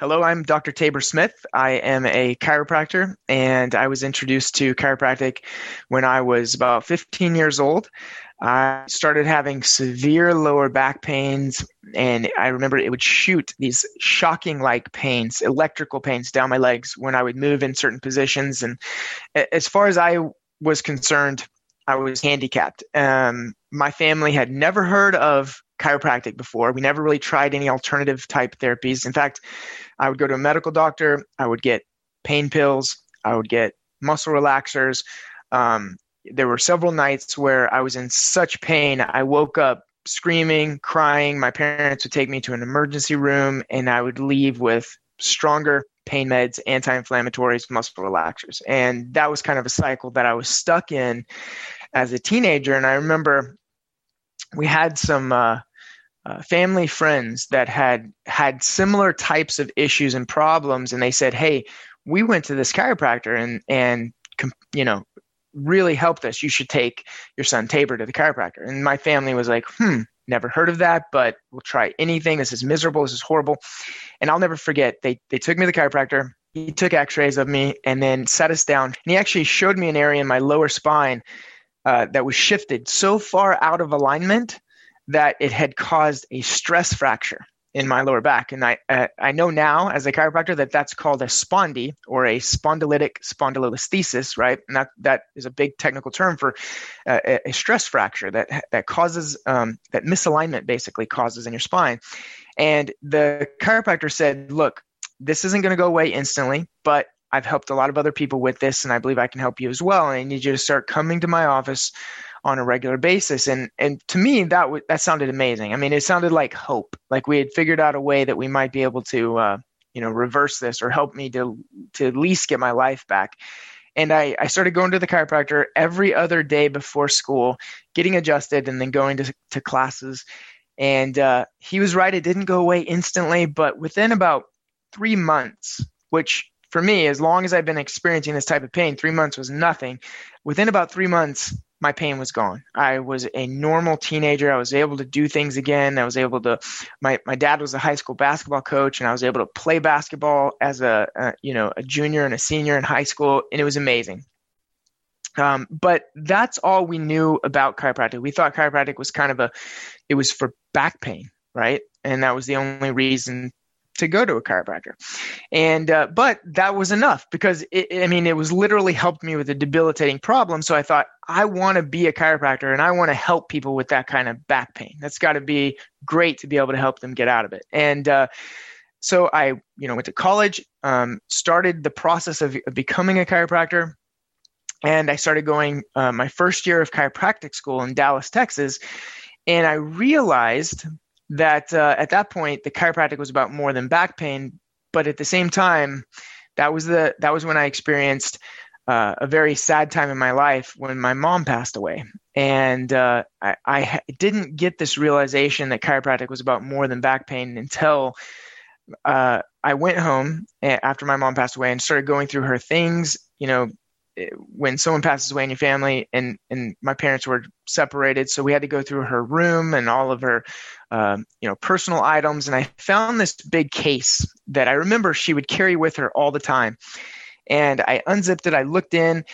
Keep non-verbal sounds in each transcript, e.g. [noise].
Hello, I'm Dr. Tabor Smith. I am a chiropractor, and I was introduced to chiropractic when I was about 15 years old. I started having severe lower back pains, and I remember it would shoot these shocking like pains, electrical pains down my legs when I would move in certain positions. And as far as I was concerned, I was handicapped. Um, my family had never heard of chiropractic before. We never really tried any alternative type therapies. In fact, I would go to a medical doctor, I would get pain pills, I would get muscle relaxers. Um, there were several nights where I was in such pain, I woke up screaming, crying. My parents would take me to an emergency room, and I would leave with stronger pain meds, anti inflammatories, muscle relaxers. And that was kind of a cycle that I was stuck in as a teenager. And I remember we had some uh, uh, family friends that had had similar types of issues and problems and they said hey we went to this chiropractor and and you know really helped us. You should take your son tabor to the chiropractor. And my family was like hmm never heard of that but we'll try anything. This is miserable. This is horrible. And i'll never forget they they took me to the chiropractor. He took x-rays of me and then sat us down. And he actually showed me an area in my lower spine uh, that was shifted so far out of alignment that it had caused a stress fracture in my lower back. And I, uh, I know now as a chiropractor that that's called a spondy or a spondylitic spondylolisthesis, right? And that, that is a big technical term for uh, a stress fracture that, that causes, um, that misalignment basically causes in your spine. And the chiropractor said, look, this isn't going to go away instantly, but I've helped a lot of other people with this, and I believe I can help you as well. And I need you to start coming to my office on a regular basis. And and to me, that w- that sounded amazing. I mean, it sounded like hope, like we had figured out a way that we might be able to, uh, you know, reverse this or help me to to at least get my life back. And I, I started going to the chiropractor every other day before school, getting adjusted, and then going to to classes. And uh, he was right; it didn't go away instantly, but within about three months, which for me, as long as I've been experiencing this type of pain, three months was nothing. Within about three months, my pain was gone. I was a normal teenager. I was able to do things again. I was able to. My my dad was a high school basketball coach, and I was able to play basketball as a, a you know a junior and a senior in high school, and it was amazing. Um, but that's all we knew about chiropractic. We thought chiropractic was kind of a, it was for back pain, right? And that was the only reason to go to a chiropractor. And uh, but that was enough because it, I mean it was literally helped me with a debilitating problem. So I thought I want to be a chiropractor and I want to help people with that kind of back pain. That's got to be great to be able to help them get out of it. And uh, so I you know went to college, um, started the process of, of, becoming a chiropractor. And I started going uh, my first year of chiropractic school in Dallas, Texas. And I realized that uh, at that point the chiropractic was about more than back pain but at the same time that was the that was when i experienced uh, a very sad time in my life when my mom passed away. And uh, I, I, didn't get this realization that chiropractic was about more than back pain until uh, i went home eh, after my mom passed away and started going through her things you know when someone passes away in your family and and my parents were separated so we had to go through her room and all of her um, you know personal items. And i found this big case that i remember she would carry with her all the time. And i unzipped it i looked in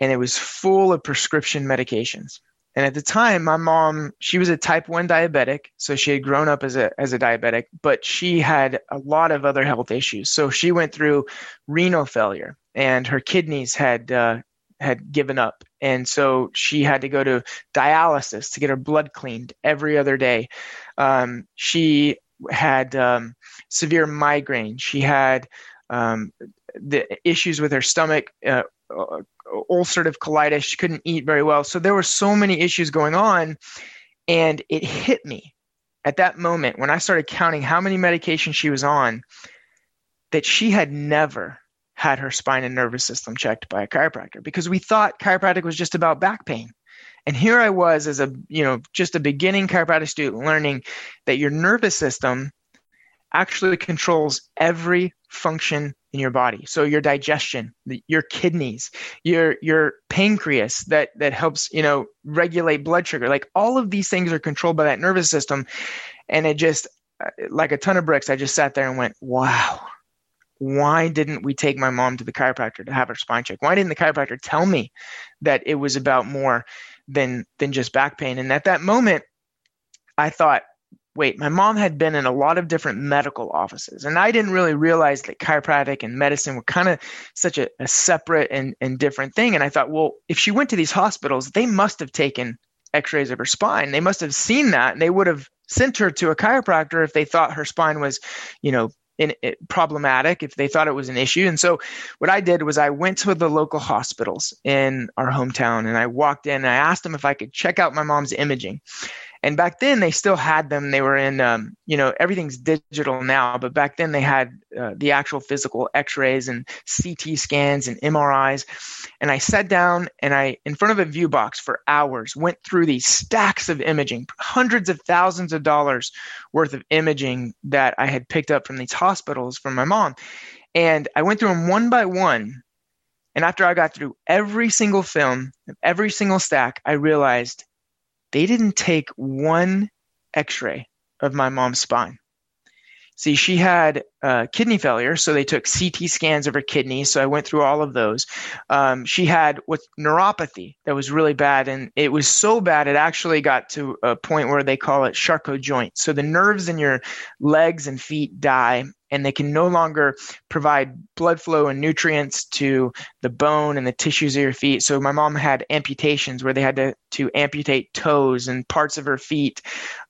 and it was full of prescription medications. And at the time my mom she was a type 1 diabetic so she had grown up as a as a diabetic but she had a lot of other health issues. So she went through renal failure and her kidneys had uh, had given up, and so she had to go to dialysis to get her blood cleaned every other day. Um, she had um, severe migraine. She had um, the issues with her stomach, uh, ulcerative colitis. She couldn't eat very well. So there were so many issues going on, and it hit me at that moment when I started counting how many medications she was on that she had never had her spine and nervous system checked by a chiropractor because we thought chiropractic was just about back pain. And here I was as a, you know, just a beginning chiropractic student learning that your nervous system actually controls every function in your body. So your digestion, your kidneys, your your pancreas that that helps, you know, regulate blood sugar. Like all of these things are controlled by that nervous system and it just uh, like a ton of bricks I just sat there and went, "Wow." Why didn't we take my mom to the chiropractor to have her spine checked? Why didn't the chiropractor tell me that it was about more than than just back pain? And at that moment, I thought, wait, my mom had been in a lot of different medical offices, and I didn't really realize that chiropractic and medicine were kind of such a, a separate and, and different thing. And I thought, well, if she went to these hospitals, they must have taken x-rays of her spine. They must have seen that and they would have sent her to a chiropractor if they thought her spine was, you know, in, in, problematic if they thought it was an issue. And so what I did was I went to the local hospitals in our hometown and I walked in and I asked them if I could check out my mom's imaging. And back then they still had them. They were in, um, you know, everything's digital now, but back then they had uh, the actual physical X-rays and CT scans and MRIs. And I sat down and I, in front of a view box for hours, went through these stacks of imaging, hundreds of thousands of dollars worth of imaging that I had picked up from these hospitals from my mom. And I went through them one by one. And after I got through every single film, every single stack, I realized they didn't take one x ray of my mom's spine. See, she had uh, kidney failure, so they took CT scans of her kidneys. So I went through all of those. Um, she had what neuropathy that was really bad, and it was so bad it actually got to a point where they call it Charcot joint. So the nerves in your legs and feet die, and they can no longer provide blood flow and nutrients to the bone and the tissues of your feet. So my mom had amputations where they had to, to amputate toes and parts of her feet.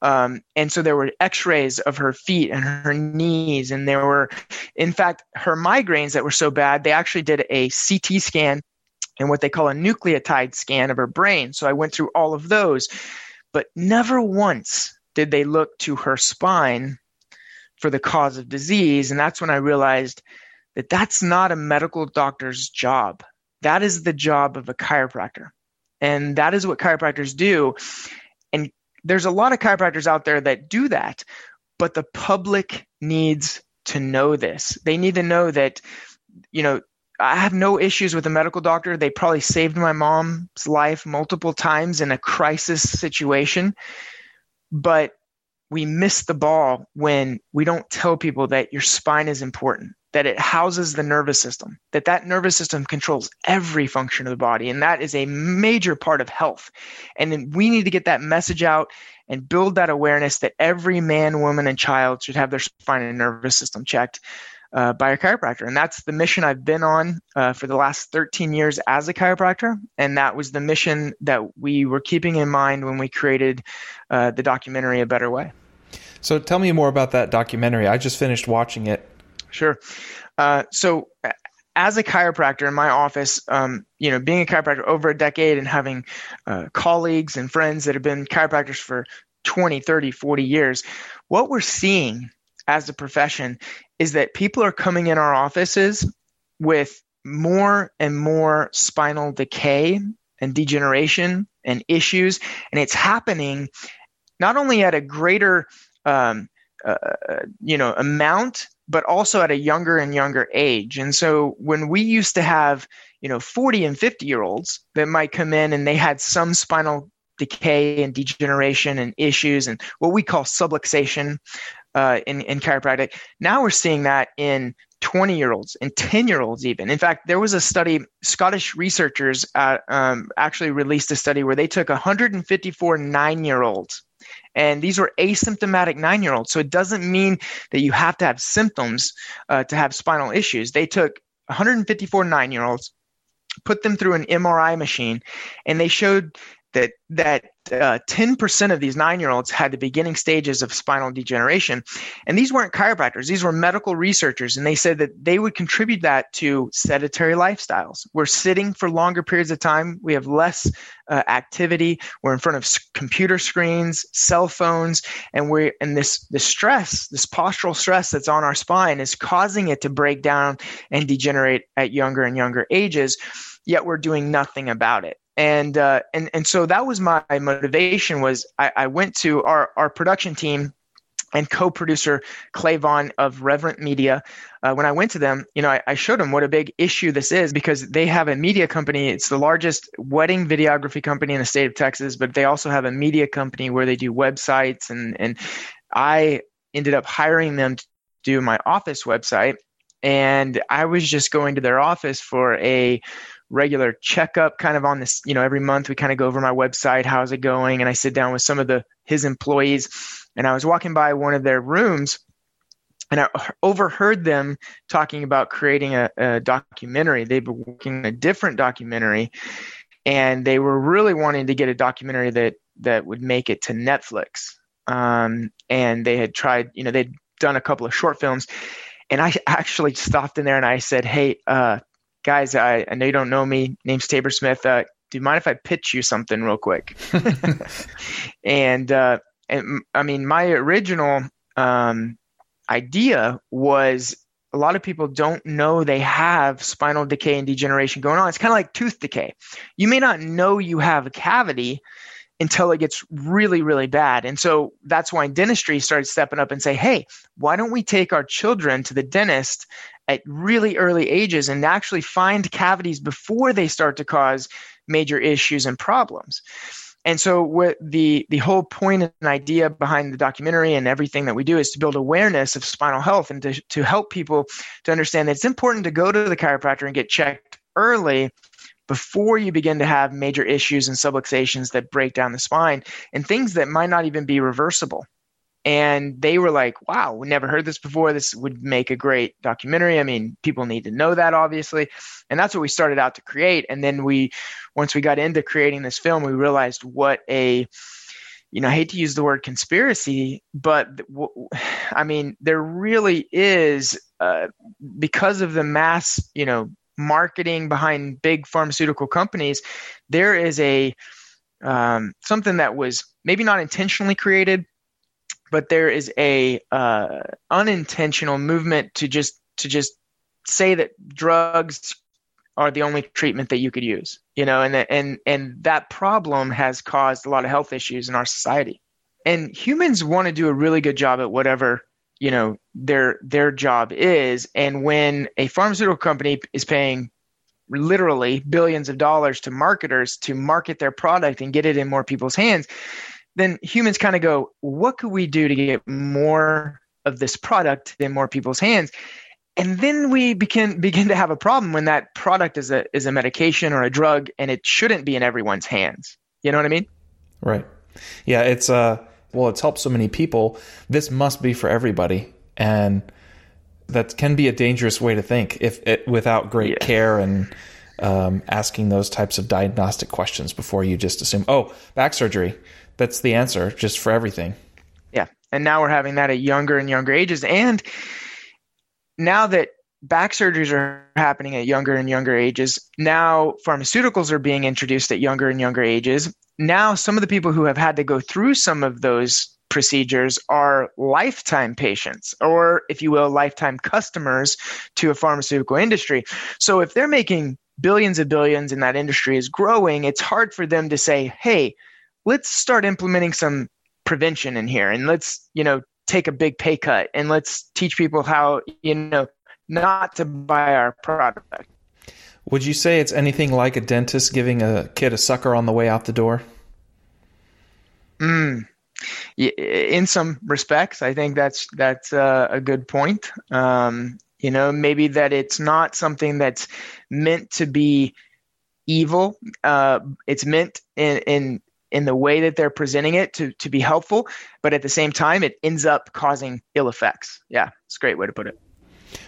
Um, and so there were x-rays of her feet and her knees. And there were, in fact, her migraines that were so bad, they actually did a CT scan and what they call a nucleotide scan of her brain. So I went through all of those, but never once did they look to her spine for the cause of disease. And that's when I realized that that's not a medical doctor's job. That is the job of a chiropractor. And that is what chiropractors do. And there's a lot of chiropractors out there that do that, but the public needs to know this. They need to know that, you know, I have no issues with a medical doctor. They probably saved my mom's life multiple times in a crisis situation. But we miss the ball when we don't tell people that your spine is important that it houses the nervous system that that nervous system controls every function of the body and that is a major part of health. And we need to get that message out and build that awareness that every man woman and child should have their spine and nervous system checked uh, by a chiropractor. And that's the mission I've been on uh, for the last 13 years as a chiropractor. And that was the mission that we were keeping in mind when we created uh, the documentary A Better Way. So tell me more about that documentary. I just finished watching it. Sure. Uh, so as a chiropractor in my office, um, you know, being a chiropractor over a decade and having uh, colleagues and friends that have been chiropractors for 20, 30, 40 years, what we're seeing as a profession is that people are coming in our offices with more and more spinal decay and degeneration and issues. And it's happening not only at a greater um, uh, you know amount but also at a younger and younger age and so when we used to have you know 40 and 50 year olds that might come in and they had some spinal decay and degeneration and issues and what we call subluxation uh, in, in chiropractic now we're seeing that in 20 year olds and 10 year olds even in fact there was a study scottish researchers uh, um, actually released a study where they took 154 nine year olds and these were asymptomatic nine year olds. So it doesn't mean that you have to have symptoms uh, to have spinal issues. They took 154 nine year olds, put them through an MRI machine, and they showed that that uh, 10% of these nine-year-olds had the beginning stages of spinal degeneration. And these weren't chiropractors. These were medical researchers. And they said that they would contribute that to sedentary lifestyles. We're sitting for longer periods of time. We have less uh, activity. We're in front of computer screens cell phones. And we're and this the stress this postural stress that's on our spine is causing it to break down and degenerate at younger and younger ages. Yet we're doing nothing about it and uh, and and so that was my motivation was I, I went to our our production team and co-producer Clay Vaughn of Reverent Media. Uh, when I went to them, you know, I, I, showed them what a big issue this is because they have a media company. It's the largest wedding videography company in the state of Texas, but they also have a media company where they do websites and and I ended up hiring them to do my office website and I was just going to their office for a regular checkup kind of on this you know every month we kind of go over my website how's it going and i sit down with some of the his employees and i was walking by one of their rooms and i overheard them talking about creating a, a documentary. They've been working on a different documentary and they were really wanting to get a documentary that that would make it to netflix. Um, and they had tried you know they'd done a couple of short films and I actually stopped in there and I said, "Hey, uh, guys, I, I know you don't know me. Name's Tabor Smith. Uh, do you mind if I pitch you something real quick? [laughs] and uh, and I mean, my original um, idea was a lot of people don't know they have spinal decay and degeneration going on. It's kind of like tooth decay. You may not know you have a cavity until it gets really, really bad. And so that's why dentistry started stepping up and say, hey, why don't we take our children to the dentist at really early ages and actually find cavities before they start to cause major issues and problems. And so what the the whole point and idea behind the documentary and everything that we do is to build awareness of spinal health and to, to help people to understand that it's important to go to the chiropractor and get checked early before you begin to have major issues and subluxations that break down the spine and things that might not even be reversible. And they were like wow we never heard this before. This would make a great documentary. I mean people need to know that obviously. And that's what we started out to create. And then we once we got into creating this film we realized what a you know i hate to use the word conspiracy but i mean there really is uh, because of the mass you know marketing behind big pharmaceutical companies there is a um, something that was maybe not intentionally created but there is a uh, unintentional movement to just to just say that drugs are the only treatment that you could use you know and and and that problem has caused a lot of health issues in our society. And humans want to do a really good job at whatever you know their their job is and when a pharmaceutical company is paying literally billions of dollars to marketers to market their product and get it in more people's hands then humans kind of go, what could we do to get more of this product in more people's hands? And then we begin begin to have a problem when that product is a is a medication or a drug and it shouldn't be in everyone's hands. You know what I mean? Right. Yeah, it's uh well, it's helped so many people. This must be for everybody. And that can be a dangerous way to think if it without great yeah. care and um, asking those types of diagnostic questions before you just assume, oh, back surgery that's the answer just for everything. Yeah. And now we're having that at younger and younger ages. And now that back surgeries are happening at younger and younger ages, now pharmaceuticals are being introduced at younger and younger ages. Now, some of the people who have had to go through some of those procedures are lifetime patients or if you will lifetime customers to a pharmaceutical industry so if they're making billions of billions and that industry is growing it's hard for them to say hey let's start implementing some prevention in here and let's, you know, take a big pay cut and let's teach people how, you know, not to buy our product. Would you say it's anything like a dentist giving a kid a sucker on the way out the door? Mm. In some respects, I think that's that's uh, a good point. Um, you know, maybe that it's not something that's meant to be evil. Uh, it's meant in, in in the way that they're presenting it to to be helpful, but at the same time, it ends up causing ill effects. Yeah, it's a great way to put it.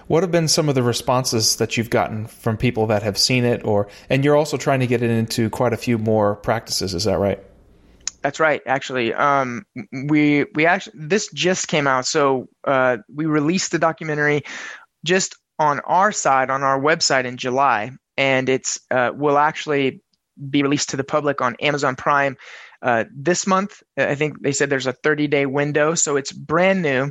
What have been some of the responses that you've gotten from people that have seen it, or and you're also trying to get it into quite a few more practices? Is that right? That's right. Actually, um, we we actually this just came out, so uh, we released the documentary just on our side on our website in July, and it's uh, will actually be released to the public on Amazon Prime uh, this month. I think they said there's a 30 day window, so it's brand new.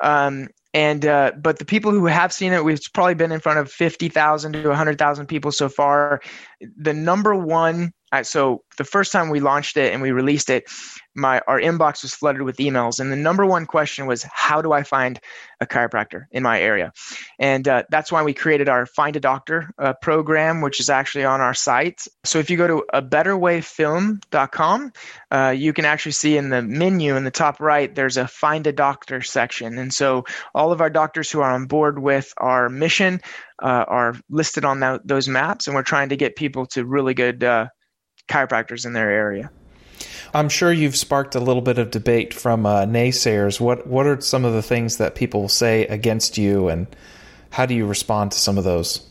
Um, and uh, but the people who have seen it, we've probably been in front of 50,000 to 100,000 people so far. The number one so the first time we launched it and we released it, my our inbox was flooded with emails, and the number one question was, "How do I find a chiropractor in my area?" And uh, that's why we created our Find a Doctor uh, program, which is actually on our site. So if you go to a betterwayfilm.com, uh, you can actually see in the menu in the top right there's a Find a Doctor section, and so all of our doctors who are on board with our mission uh, are listed on that, those maps, and we're trying to get people to really good uh, chiropractors in their area. I'm sure you've sparked a little bit of debate from uh, naysayers. What what are some of the things that people say against you, and how do you respond to some of those?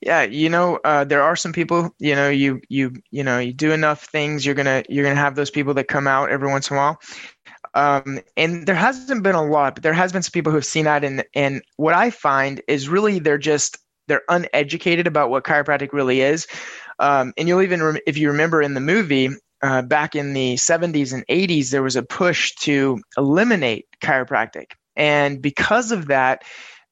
Yeah, you know, uh, there are some people. You know, you you you know, you do enough things, you're gonna you're gonna have those people that come out every once in a while. Um, and there hasn't been a lot, but there has been some people who have seen that, and and what I find is really they're just they're uneducated about what chiropractic really is. Um, and you'll even, if you remember in the movie, uh, back in the 70s and 80s, there was a push to eliminate chiropractic. And because of that,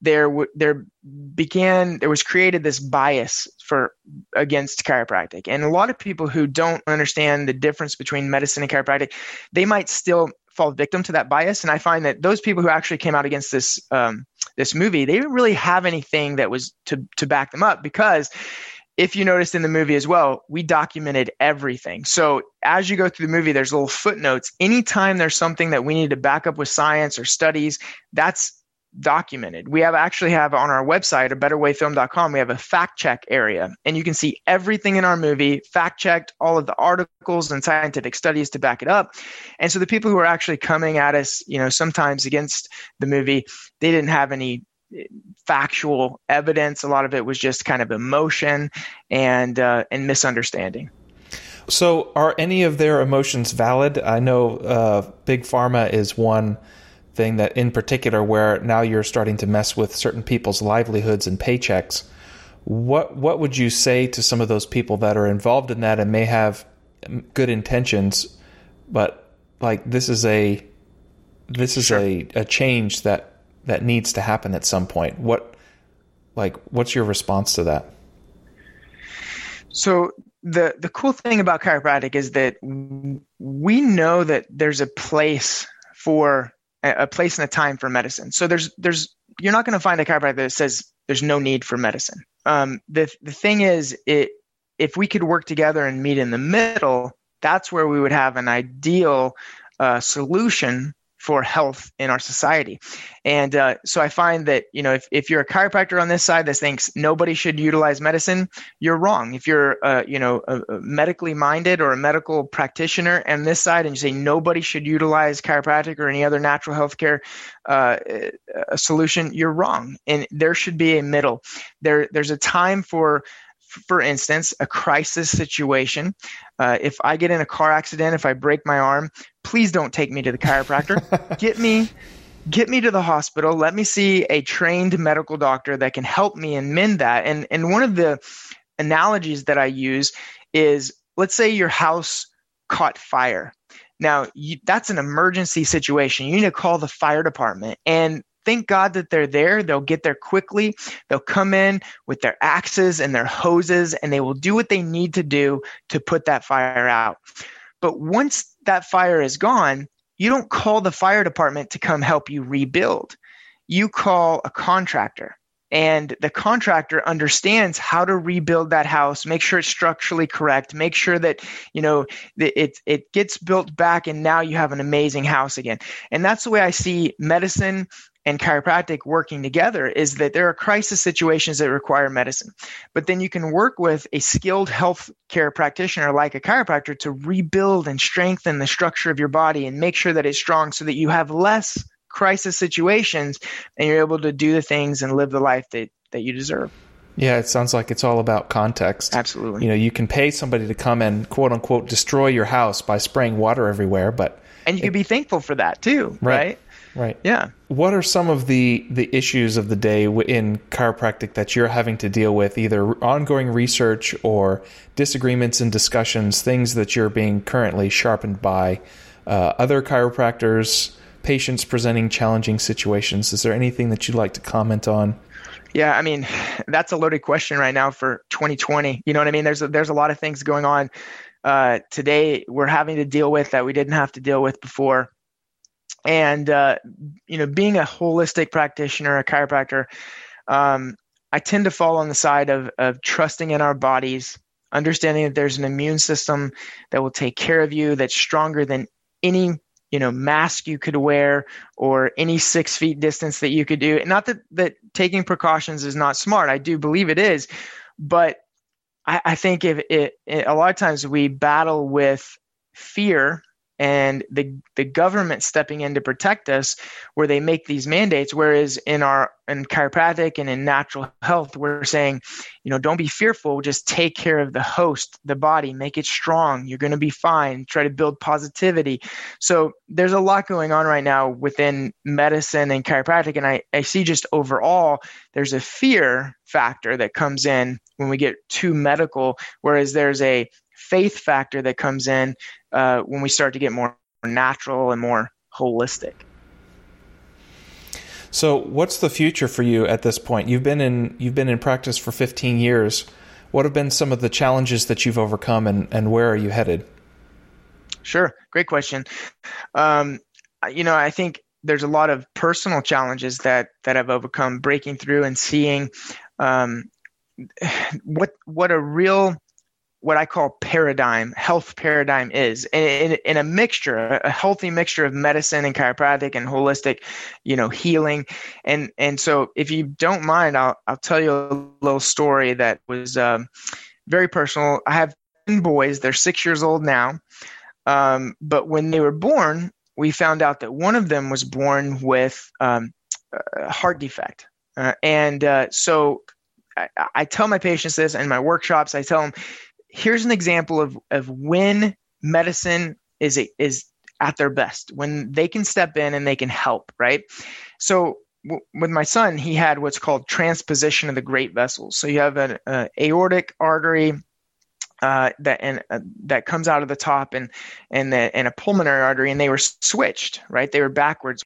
there w- there began there was created this bias for against chiropractic and a lot of people who don't understand the difference between medicine and chiropractic they might still fall victim to that bias and i find that those people who actually came out against this um, this movie they didn't really have anything that was to to back them up because if you noticed in the movie as well, we documented everything. So as you go through the movie, there's little footnotes. Anytime there's something that we need to back up with science or studies, that's documented. We have actually have on our website, a betterwayfilm.com, we have a fact check area and you can see everything in our movie, fact checked, all of the articles and scientific studies to back it up. And so the people who are actually coming at us, you know, sometimes against the movie, they didn't have any factual evidence. A lot of it was just kind of emotion and uh, and misunderstanding. So, are any of their emotions valid? I know uh, big pharma is one thing that, in particular, where now you're starting to mess with certain people's livelihoods and paychecks. What what would you say to some of those people that are involved in that and may have good intentions, but like this is a this is sure. a, a change that that needs to happen at some point. What like what's your response to that? So the the cool thing about chiropractic is that we know that there's a place for a place and a time for medicine. So there's there's you're not going to find a chiropractor that says there's no need for medicine. Um, the the thing is, it if we could work together and meet in the middle, that's where we would have an ideal uh, solution for health in our society. And uh, so I find that, you know, if, if you're a chiropractor on this side that thinks nobody should utilize medicine, you're wrong. If you're, uh, you know, a, a medically minded or a medical practitioner on this side and you say nobody should utilize chiropractic or any other natural health care uh, solution, you're wrong. And there should be a middle. There, there's a time for for instance, a crisis situation. Uh, if I get in a car accident, if I break my arm, please don't take me to the chiropractor. get me get me to the hospital. Let me see a trained medical doctor that can help me and mend that. And and one of the analogies that I use is let's say your house caught fire. Now, you, that's an emergency situation. You need to call the fire department. And thank God that they're there. They'll get there quickly. They'll come in with their axes and their hoses and they will do what they need to do to put that fire out. But once that fire is gone, you don't call the fire department to come help you rebuild. You call a contractor and the contractor understands how to rebuild that house make sure it's structurally correct make sure that you know it it gets built back and now you have an amazing house again and that's the way i see medicine and chiropractic working together is that there are crisis situations that require medicine. But then you can work with a skilled health care practitioner like a chiropractor to rebuild and strengthen the structure of your body and make sure that it's strong so that you have less crisis situations and you're able to do the things and live the life that, that you deserve. Yeah, it sounds like it's all about context. Absolutely. You know, you can pay somebody to come and quote unquote destroy your house by spraying water everywhere, but and you it, can be thankful for that too, right? right? Right. Yeah. What are some of the the issues of the day in chiropractic that you're having to deal with, either ongoing research or disagreements and discussions, things that you're being currently sharpened by uh, other chiropractors, patients presenting challenging situations? Is there anything that you'd like to comment on? Yeah, I mean, that's a loaded question right now for 2020. You know what I mean? There's a, there's a lot of things going on uh, today we're having to deal with that we didn't have to deal with before. And uh, you know, being a holistic practitioner, a chiropractor, um, I tend to fall on the side of of trusting in our bodies, understanding that there's an immune system that will take care of you, that's stronger than any you know mask you could wear or any six feet distance that you could do. Not that that taking precautions is not smart i do believe it is but i, I think if it, it a lot of times we battle with fear and the the government stepping in to protect us where they make these mandates. Whereas in our in chiropractic and in natural health we're saying you know don't be fearful. Just take care of the host the body. Make it strong. You're going to be fine. Try to build positivity. So there's a lot going on right now within medicine and chiropractic. And i, I see just overall there's a fear factor that comes in when we get too medical. Whereas there's a faith factor that comes in uh, when we start to get more natural and more holistic. So, what's the future for you at this point? You've been in you've been in practice for 15 years. What have been some of the challenges that you've overcome, and and where are you headed? Sure, great question. Um, you know, I think there's a lot of personal challenges that that I've overcome, breaking through and seeing um, what what a real what I call paradigm, health paradigm is in, in, in, a mixture, a healthy mixture of medicine and chiropractic and holistic, you know, healing. And, and so if you don't mind, I'll, I'll tell you a little story that was um, very personal. I have 10 boys. They're six years old now. Um, but when they were born, we found out that one of them was born with um, a heart defect. Uh, and uh, so I, I tell my patients this in my workshops. I tell them, here's an example of, of when medicine is is at their best when they can step in and they can help right? So with my son he had what's called transposition of the great vessels. So you have an aortic artery uh, that and uh, that comes out of the top and and the, and a pulmonary artery and they were switched right? They were backwards.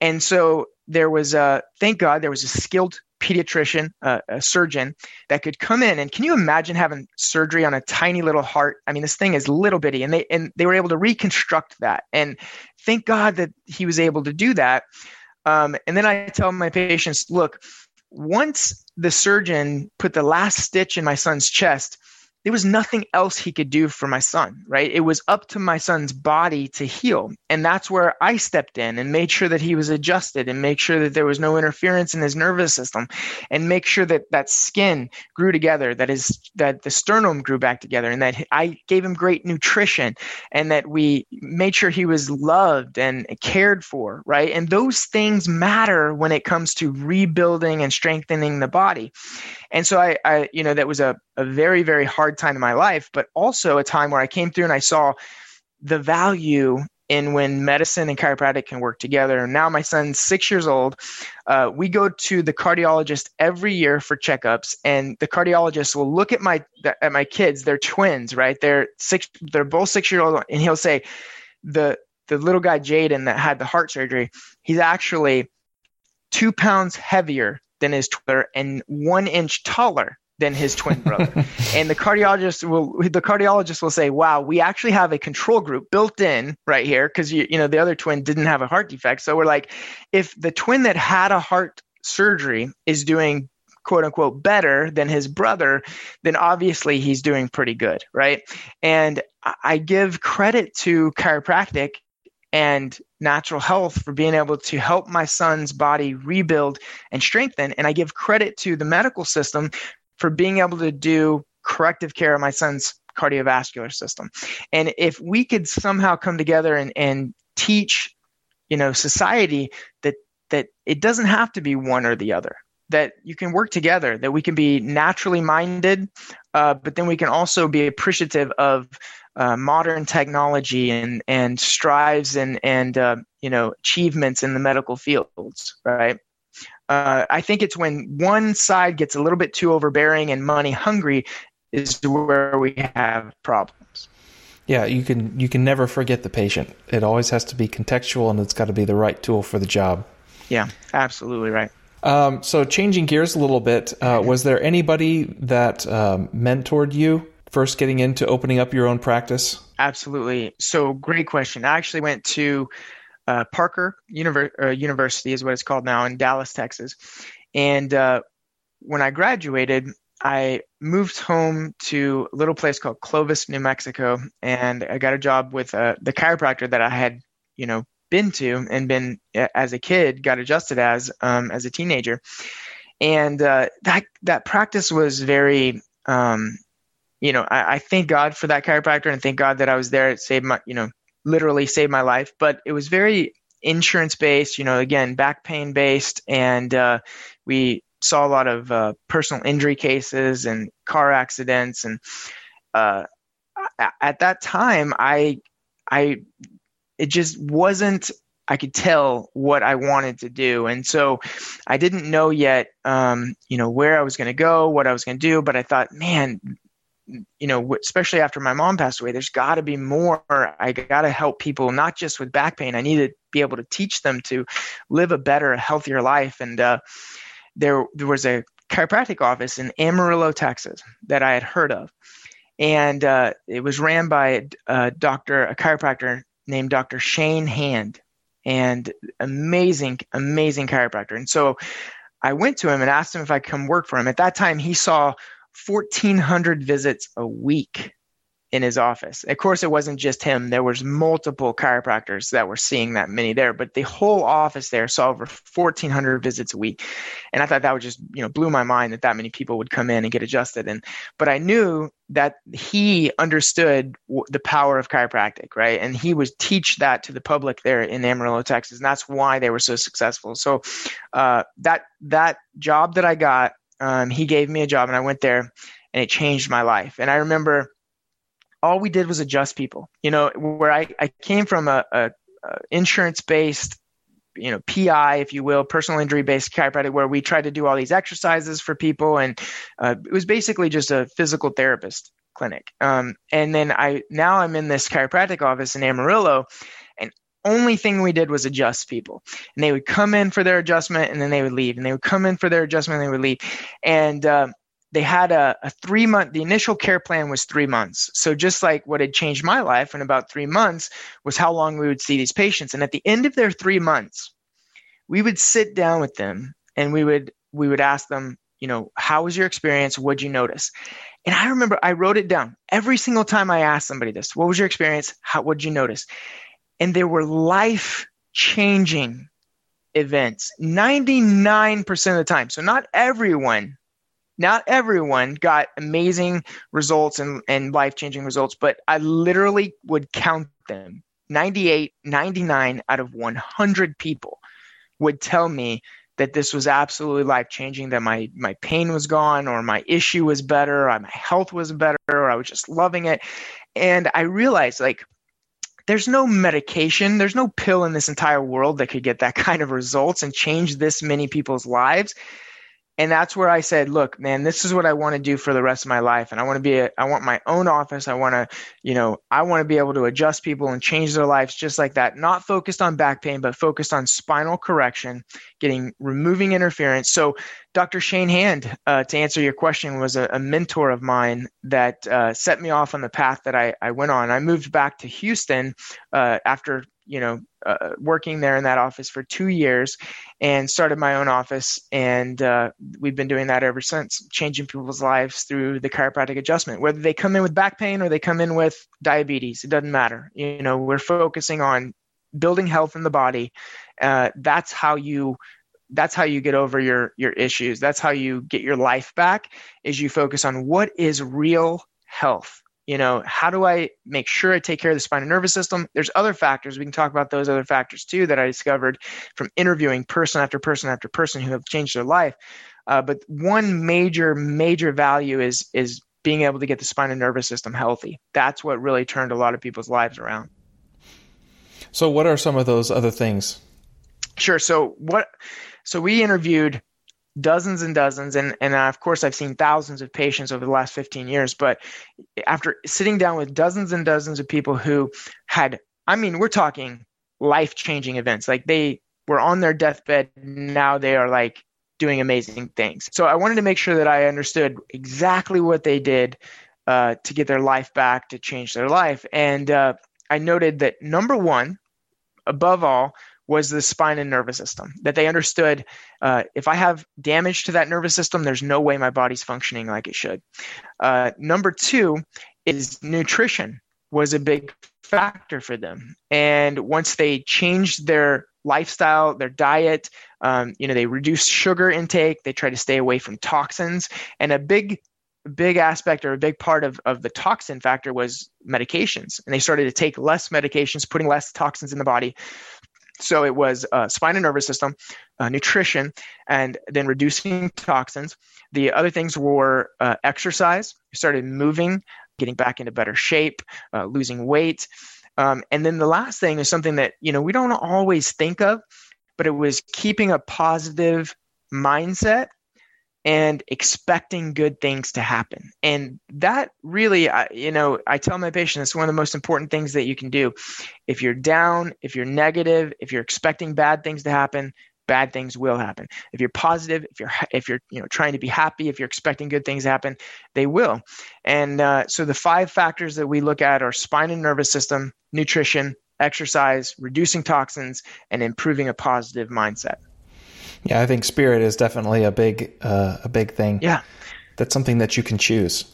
And so there was a thank god there was a skilled pediatrician, uh, a surgeon that could come in and can you imagine having surgery on a tiny little heart? I mean, this thing is little bitty, and they and they were able to reconstruct that. And thank God that he was able to do that. Um, and then I tell my patients, look, once the surgeon put the last stitch in my son's chest, there was nothing else he could do for my son, right? It was up to my son's body to heal. And that's where I stepped in and made sure that he was adjusted and make sure that there was no interference in his nervous system and make sure that that skin grew together, that is that the sternum grew back together and that I gave him great nutrition and that we made sure he was loved and cared for, right? And those things matter when it comes to rebuilding and strengthening the body. And so I, I you know, that was a, a very, very hard time in my life, but also a time where I came through and I saw the value in when medicine and chiropractic can work together. Now my son's six years old. Uh, we go to the cardiologist every year for checkups, and the cardiologist will look at my at my kids. They're twins, right? They're six. They're both six year old, and he'll say, the the little guy Jaden that had the heart surgery, he's actually two pounds heavier than his twin and one inch taller than his twin brother. and the cardiologist will the cardiologist will say, "Wow, we actually have a control group built in right here because you you know the other twin didn't have a heart defect." So we're like, if the twin that had a heart surgery is doing quote unquote better than his brother, then obviously he's doing pretty good, right? And I give credit to chiropractic and natural health for being able to help my son's body rebuild and strengthen. And I give credit to the medical system for being able to do corrective care of my son's cardiovascular system. And if we could somehow come together and, and teach, you know, society that that it doesn't have to be one or the other that you can work together that we can be naturally minded uh, but then we can also be appreciative of uh, modern technology and and strives and and uh, you know achievements in the medical fields, right? Uh, I think it's when one side gets a little bit too overbearing and money hungry is where we have problems. Yeah, you can you can never forget the patient. It always has to be contextual, and it's got to be the right tool for the job. Yeah, absolutely right. Um, so, changing gears a little bit, uh, was there anybody that um, mentored you first getting into opening up your own practice? Absolutely. So, great question. I actually went to uh, Parker Univer- uh, University, is what it's called now, in Dallas, Texas. And uh, when I graduated, I moved home to a little place called Clovis, New Mexico, and I got a job with uh, the chiropractor that I had, you know, been to and been as a kid, got adjusted as um, as a teenager, and uh, that that practice was very, um, you know, I, I thank God for that chiropractor and thank God that I was there. It saved my, you know, literally saved my life. But it was very insurance based, you know, again back pain based, and uh, we saw a lot of uh, personal injury cases and car accidents and uh, at that time i i it just wasn't i could tell what i wanted to do and so i didn't know yet um, you know where i was going to go what i was going to do but i thought man you know especially after my mom passed away there's got to be more i got to help people not just with back pain i need to be able to teach them to live a better healthier life and uh, there there was a chiropractic office in Amarillo, Texas, that I had heard of, and uh, it was ran by a doctor, a chiropractor named Dr. Shane Hand, and amazing, amazing chiropractor. And so I went to him and asked him if I could come work for him. At that time, he saw 1,400 visits a week in his office. Of course, it wasn't just him. There was multiple chiropractors that were seeing that many there, but the whole office there saw over 1,400 visits a week, and I thought that would just you know blew my mind that that many people would come in and get adjusted. And but I knew that he understood the power of chiropractic, right? And he would teach that to the public there in Amarillo, Texas, and that's why they were so successful. So uh, that that job that I got, um, he gave me a job, and I went there, and it changed my life. And I remember all we did was adjust people. You know, where I, I came from a, a, a insurance based, you know, PI, if you will, personal injury based chiropractic, where we tried to do all these exercises for people, and uh, it was basically just a physical therapist clinic. Um, and then I now I'm in this chiropractic office in Amarillo, only thing we did was adjust people. And they would come in for their adjustment and then they would leave. And they would come in for their adjustment and they would leave. And um, they had a, a three month the initial care plan was three months. So just like what had changed my life in about three months was how long we would see these patients. And at the end of their three months we would sit down with them and we would we would ask them you know how was your experience? What'd you notice? And i remember i wrote it down. Every single time i asked somebody this what was your experience? How what'd you notice and there were life changing events 99% of the time so not everyone not everyone got amazing results and, and life changing results, but I literally would count them 98, 99 out of 100 people would tell me that this was absolutely life changing, that my, my pain was gone, or my issue was better, or my health was better, or I was just loving it. And I realized like, there's no medication, there's no pill in this entire world that could get that [laughs] kind of results and change this many people's lives and that's where I said, look, man, this is what I want to do for the rest of my life. And I want to be, a, I want my own office. I want to, you know, I want to be able to adjust people and change their lives just like that. Not focused on back pain, but focused on spinal correction, getting, removing interference. So Dr. Shane Hand, uh, to answer your question, was a, a mentor of mine that uh, set me off on the path that I, I went on. I moved back to Houston uh, after you know, uh, working there in that office for two years and started my own office. And uh, we've been doing that ever since, changing people's lives through the chiropractic adjustment. Whether they come in with back pain or they come in with diabetes, it doesn't matter. You know, we're focusing on building health in the body. Uh, that's how you that's how you get over your your issues. That's how you get your life back is you focus on what is real health. You know how do i make sure i take care of the spinal nervous system? There's other factors. We can talk about those other factors too that i discovered from interviewing person after person after person who have changed their life. Uh, but one major major value is is being able to get the spinal nervous system healthy. That's what really turned a lot of people's lives around. So what are some of those other things? Sure. So what so we interviewed dozens and dozens and and of course I've seen thousands of patients over the last 15 years but after sitting down with dozens and dozens of people who had I mean we're talking life-changing events like they were on their deathbed now they are like doing amazing things so I wanted to make sure that I understood exactly what they did uh, to get their life back, to change their life. And uh, I noted that number one, above all, was the spine and nervous system. That they understood uh, if I have damage to that nervous system, there's no way my body's functioning like it should. Uh, number two is nutrition was a big factor for them. And once they changed their lifestyle, their diet, um, you know, they reduced sugar intake, they try to stay away from toxins, and a big big aspect or a big part of, of the toxin factor was medications and they started to take less medications putting less toxins in the body so it was uh, spine and nervous system, uh, nutrition, and then reducing toxins. The other things were uh, exercise. You started moving, getting back into better shape, uh, losing weight. Um, and then the last thing is something that you know we don't always think of, but it was keeping a positive mindset and expecting good things to happen. And that really, I, you know, I tell my patients it's one of the most important things that you can do. If you're down, if you're negative, if you're expecting bad things to happen, bad things will happen. If you're positive, if you're if you're you know trying to be happy, if you're expecting good things to happen, they will. And uh, so the five factors that we look at are spine and nervous system, nutrition, exercise, reducing toxins, and improving a positive mindset. Yeah, I think spirit is definitely a big uh, a big thing. Yeah, that's something that you can choose.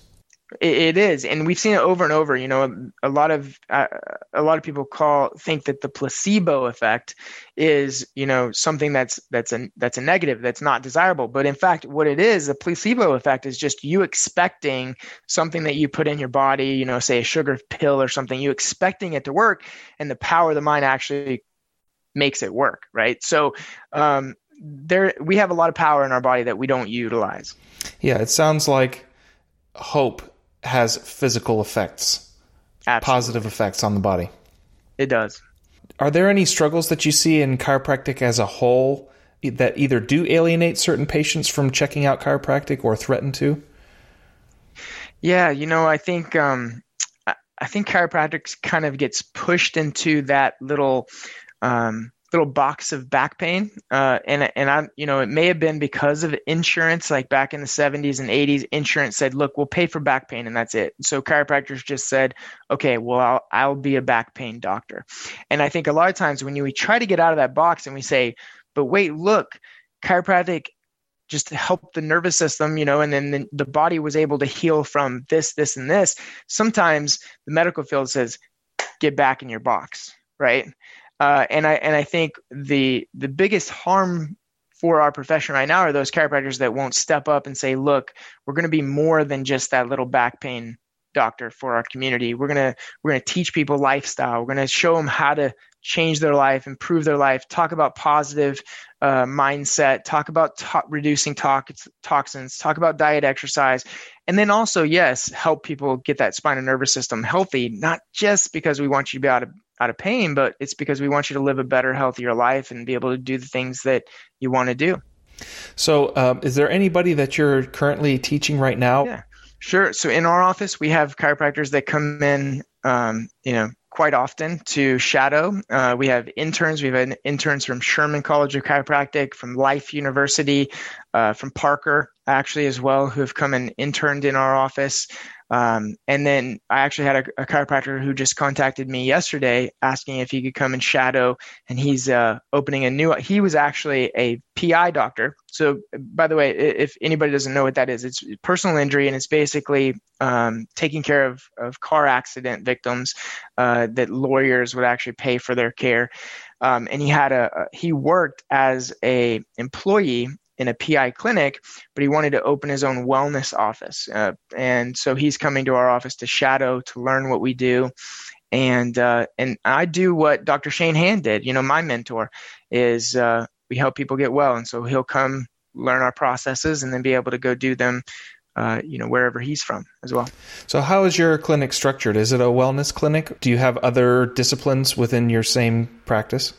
it, it is, and we've seen it over and over. You know, a lot of uh, a lot of people call think that the placebo effect is you know something that's that's a that's a negative that's not desirable. But in fact, what it is, the placebo effect is just you expecting something that you put in your body. You know, say a sugar pill or something. You expecting it to work, and the power of the mind actually makes it work right so um, there we have a lot of power in our body that we don't utilize. Yeah, it sounds like hope has physical effects, Absolutely. positive effects on the body. It does. Are there any struggles that you see in chiropractic as a whole that either do alienate certain patients from checking out chiropractic or threaten to? Yeah, you know, I think um, I think chiropractic kind of gets pushed into that little um, little box of back pain. Uh, and and I, you know, it may have been because of insurance, like back in the 70s and 80s, insurance said, "Look, we'll pay for back pain, and that's it." So chiropractors just said, "Okay, well, I'll I'll be a back pain doctor." And I think a lot of times when you, we try to get out of that box and we say, "But wait, look, chiropractic." just to help the nervous system, you know, and then the, the body was able to heal from this, this, and this. Sometimes the medical field says, get back in your box, right? Uh, and I and I think the the biggest harm for our profession right now are those chiropractors that won't step up and say, "Look, we're going to be more than just that little back pain doctor for our community. We're gonna we're gonna teach people lifestyle. We're gonna show them how to change their life, improve their life. Talk about positive uh, mindset. Talk about to- reducing to- toxins. Talk about diet, exercise, and then also yes, help people get that spinal nervous system healthy. Not just because we want you to be out of out of pain, but it's because we want you to live a better, healthier life and be able to do the things that you want to do. So, um, is there anybody that you're currently teaching right now? Yeah, sure. So, in our office, we have chiropractors that come in, um, you know, quite often to shadow. Uh, we have interns. We have interns from Sherman College of Chiropractic, from Life University, uh, from Parker, actually, as well, who have come and interned in our office. Um, and then I actually had a, a, chiropractor who just contacted me yesterday asking if he could come and shadow. And he's uh, opening a new. He was actually a PI doctor. So, by the way, if anybody doesn't know what that is, it's personal injury, and it's basically um, taking care of, of car accident victims uh, that lawyers would actually pay for their care. Um, and he had a he worked as a employee in a PI clinic, but he wanted to open his own wellness office. Uh, and so he's coming to our office to shadow, to learn what we do. And uh, and I do what Dr. Shane Hand did. You know, my mentor is uh, we help people get well, and so he'll come learn our processes and then be able to go do them. Uh, you know, wherever he's from as well. So, how is your clinic structured? Is it a wellness clinic? Do you have other disciplines within your same practice?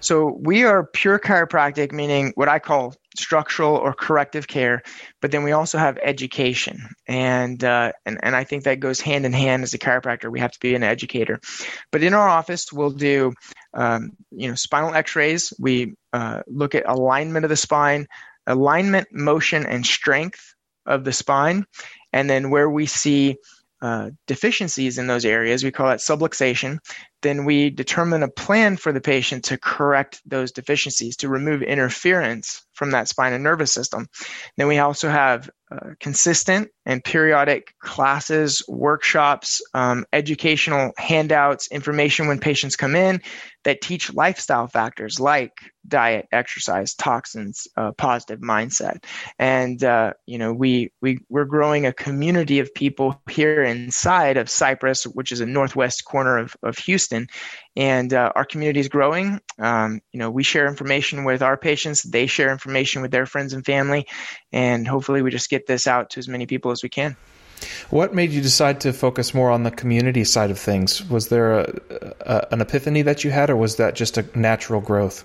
So we are pure chiropractic, meaning what I call structural or corrective care, but then we also have education, and uh, and and I think that goes hand in hand as a chiropractor. We have to be an educator, but in our office we'll do um, you know spinal X-rays. We uh, look at alignment of the spine, alignment, motion, and strength of the spine, and then where we see uh, deficiencies in those areas, we call that subluxation, then we determine a plan for the patient to correct those deficiencies, to remove interference from that spine and nervous system. Then we also have uh, consistent and periodic classes, workshops, um, educational handouts, information when patients come in that teach lifestyle factors like diet, exercise, toxins, uh, positive mindset. And uh, you know, we we we're growing a community of people here inside of Cypress, which is a northwest corner of, of Houston, and uh, our community is growing. Um, you know, we share information with our patients; they share information with their friends and family, and hopefully, we just get this out to as many people as we can. What made you decide to focus more on the community side of things? Was there a, a, an epiphany that you had, or was that just a natural growth?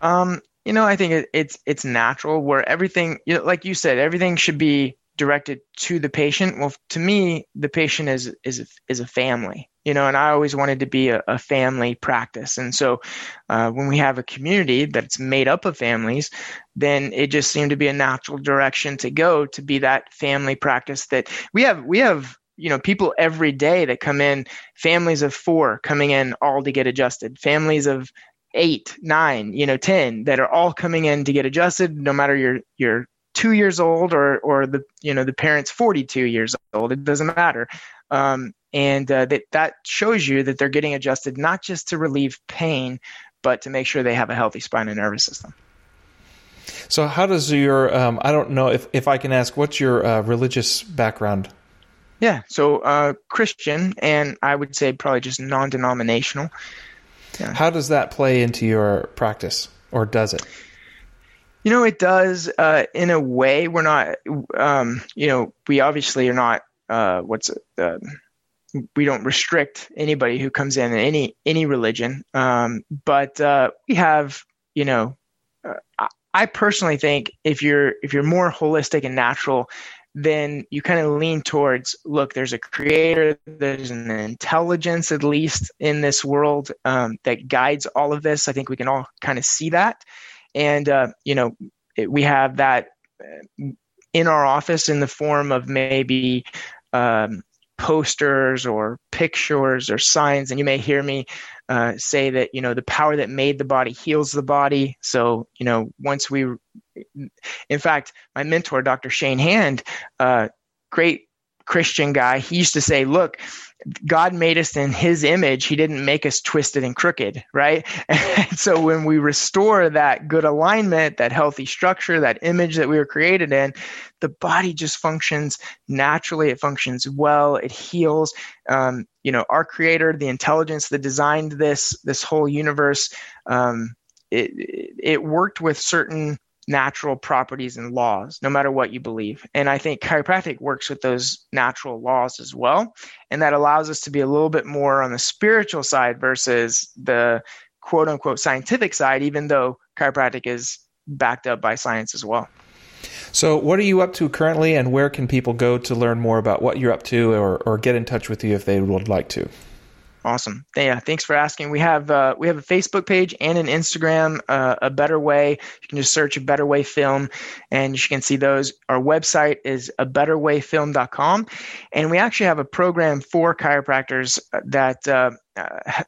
Um, you know, I think it, it's it's natural where everything, you know, like you said, everything should be directed to the patient. Well, to me, the patient is is is a family, you know, and I always wanted to be a, a family practice. And so, uh, when we have a community that's made up of families, then it just seemed to be a natural direction to go to be that family practice. That we have we have you know people every day that come in families of four coming in all to get adjusted families of eight nine you know ten that are all coming in to get adjusted no matter your your two years old or or the you know the parents 42 years old it doesn't matter. Um, and uh, that that shows you that they're getting adjusted not just to relieve pain but to make sure they have a healthy spine and nervous system. So how does your um, i don't know if, if i can ask what's your uh, religious background? Yeah so uh, christian and i would say probably just non-denominational. Yeah. how does that play into your practice or does it you know, it does. Uh, in a way, we're not. Um, you know, we obviously are not. Uh, what's? Uh, we don't restrict anybody who comes in any any religion. Um, but uh, we have. You know, uh, I personally think if you're if you're more holistic and natural, then you kind of lean towards look there's a creator there's an intelligence at least in this world um, that guides all of this i think we can all kind of see that and uh, you know it, we have that uh, in our office in the form of maybe um, posters or pictures or signs. And you may hear me uh, say that you know the power that made the body heals the body. So you know once we in fact my mentor dr shane hand uh, great christian guy he used to say look God made us in his image. He didn't make us twisted and crooked, right? [laughs] And so when we restore that good alignment, that healthy structure, that image that we were created in, the body just functions naturally. It functions well. It heals. Um, you know, our creator, the intelligence that designed this, this whole universe, um, it, it worked with certain natural properties and laws, no matter what you believe. And I think chiropractic works with those natural laws as well. And that allows us to be a little bit more on the spiritual side versus the quote unquote scientific side, even though chiropractic is backed up by science as well. So, what are you up to currently, and where can people go to learn more about what you're up to or, or get in touch with you if they would like to? Awesome. Yeah, thanks for asking. We have uh, we have a Facebook page and an Instagram. Uh, a better way. You can just search a better way film, and you can see those. Our website is a betterwayfilm.com, and we actually have a program for chiropractors that uh, uh,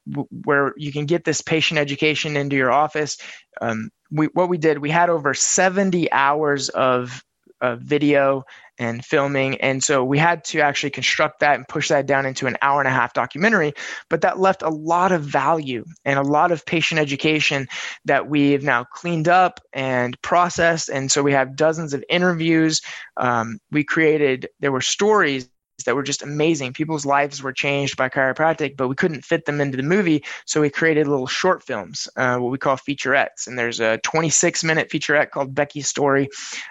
where you can get this patient education into your office. Um, we, what we did, we had over 70 hours of, of video and filming. And so we had to actually construct that and push that down into an hour and a half documentary. But that left a lot of value and a lot of patient education that we've now cleaned up and processed. And so we have dozens of interviews. Um, we created, there were stories that were just amazing. People's lives were changed by chiropractic, but we couldn't fit them into the movie. So we created little short films, uh, what we call featurettes. And there's a 26 minute featurette called Becky's Story.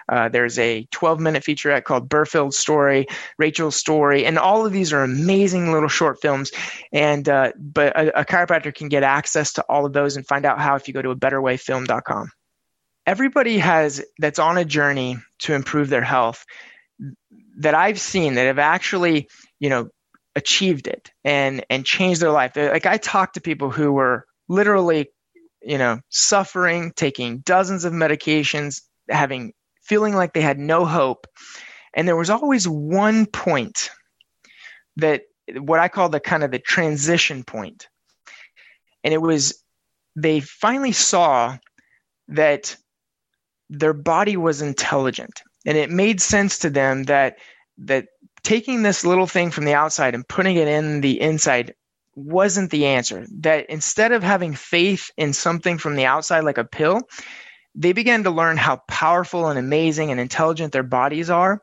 Uh, there's a 12 minute featurette called Burfield's Story, Rachel's Story. And all of these are amazing little short films. And, uh, but a, a chiropractor can get access to all of those and find out how if you go to a betterwayfilm.com. Everybody has that's on a journey to improve their health that I've seen that have actually, you know, achieved it and and changed their life. Like I talked to people who were literally, you know, suffering, taking dozens of medications, having feeling like they had no hope. And there was always one point that what I call the kind of the transition point. And it was they finally saw that their body was intelligent and it made sense to them that that taking this little thing from the outside and putting it in the inside wasn't the answer. That instead of having faith in something from the outside like a pill they began to learn how powerful and amazing and intelligent their bodies are.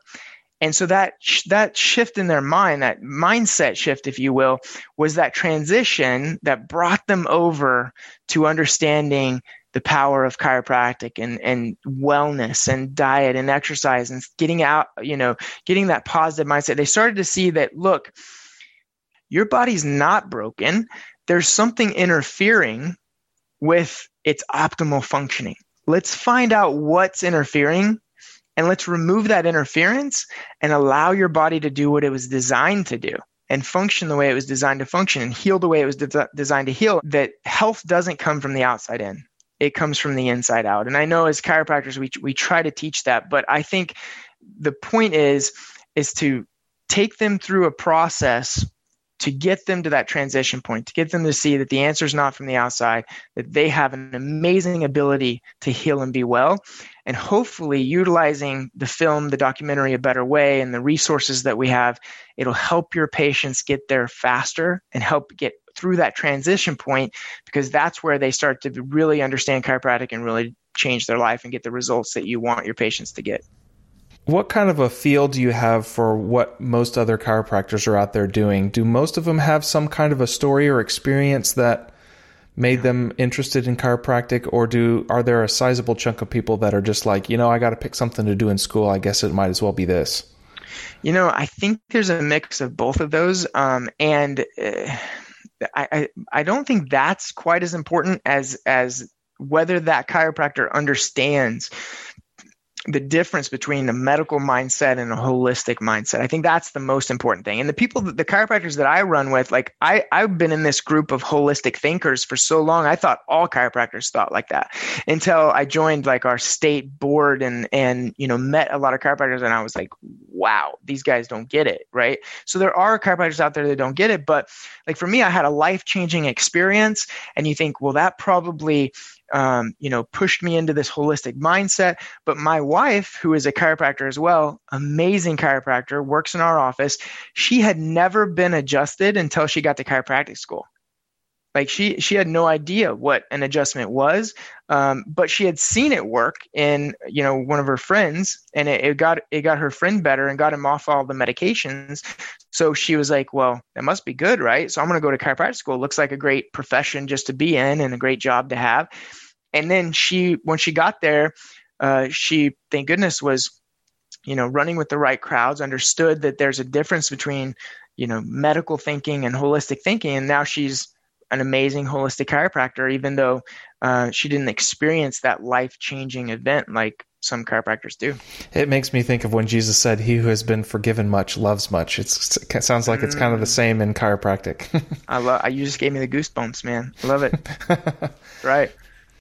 And so that that shift in their mind that mindset shift if you will was that transition that brought them over to understanding the power of chiropractic and and wellness and diet and exercise and getting out you know getting that positive mindset. They started to see that look your body's not broken. There's something interfering with its optimal functioning. Let's find out what's interfering and let's remove that interference and allow your body to do what it was designed to do and function the way it was designed to function and heal the way it was de- designed to heal that health doesn't come from the outside in it comes from the inside out and i know as chiropractors we, we try to teach that but i think the point is is to take them through a process to get them to that transition point, to get them to see that the answer is not from the outside, that they have an amazing ability to heal and be well. And hopefully, utilizing the film, the documentary, a better way, and the resources that we have, it'll help your patients get there faster and help get through that transition point because that's where they start to really understand chiropractic and really change their life and get the results that you want your patients to get. What kind of a feel do you have for what most other chiropractors are out there doing? Do most of them have some kind of a story or experience that made them interested in chiropractic or do are there a sizable chunk of people that are just like, you know, I got to pick something to do in school, I guess it might as well be this? You know, I think there's a mix of both of those um, and uh, I, I don't think that's quite as important as as whether that chiropractor understands the difference between a medical mindset and a holistic mindset. I think that's the most important thing. And the people, the chiropractors that I run with, like I, I've been in this group of holistic thinkers for so long. I thought all chiropractors thought like that until I joined like our state board and, and, you know, met a lot of chiropractors and I was like, wow, these guys don't get it. Right. So there are chiropractors out there that don't get it. But like for me, I had a life changing experience and you think, well, that probably um, you know, pushed me into this holistic mindset. But my wife, who is a chiropractor as well, amazing chiropractor, works in our office. She had never been adjusted until she got to chiropractic school. Like she she had no idea what an adjustment was, um, but she had seen it work in you know one of her friends, and it, it got it got her friend better and got him off all the medications. So she was like, "Well, that must be good, right?" So I'm going to go to chiropractic school. It looks like a great profession just to be in and a great job to have. And then she, when she got there, uh, she, thank goodness, was, you know, running with the right crowds, understood that there's a difference between, you know, medical thinking and holistic thinking. And now she's an amazing holistic chiropractor, even though uh, she didn't experience that life changing event like some chiropractors do. It makes me think of when Jesus said, "He who has been forgiven much loves much." It's, it sounds like it's kind of the mm. same in chiropractic. I love. You just gave me the goosebumps, man. I love it. [laughs] right.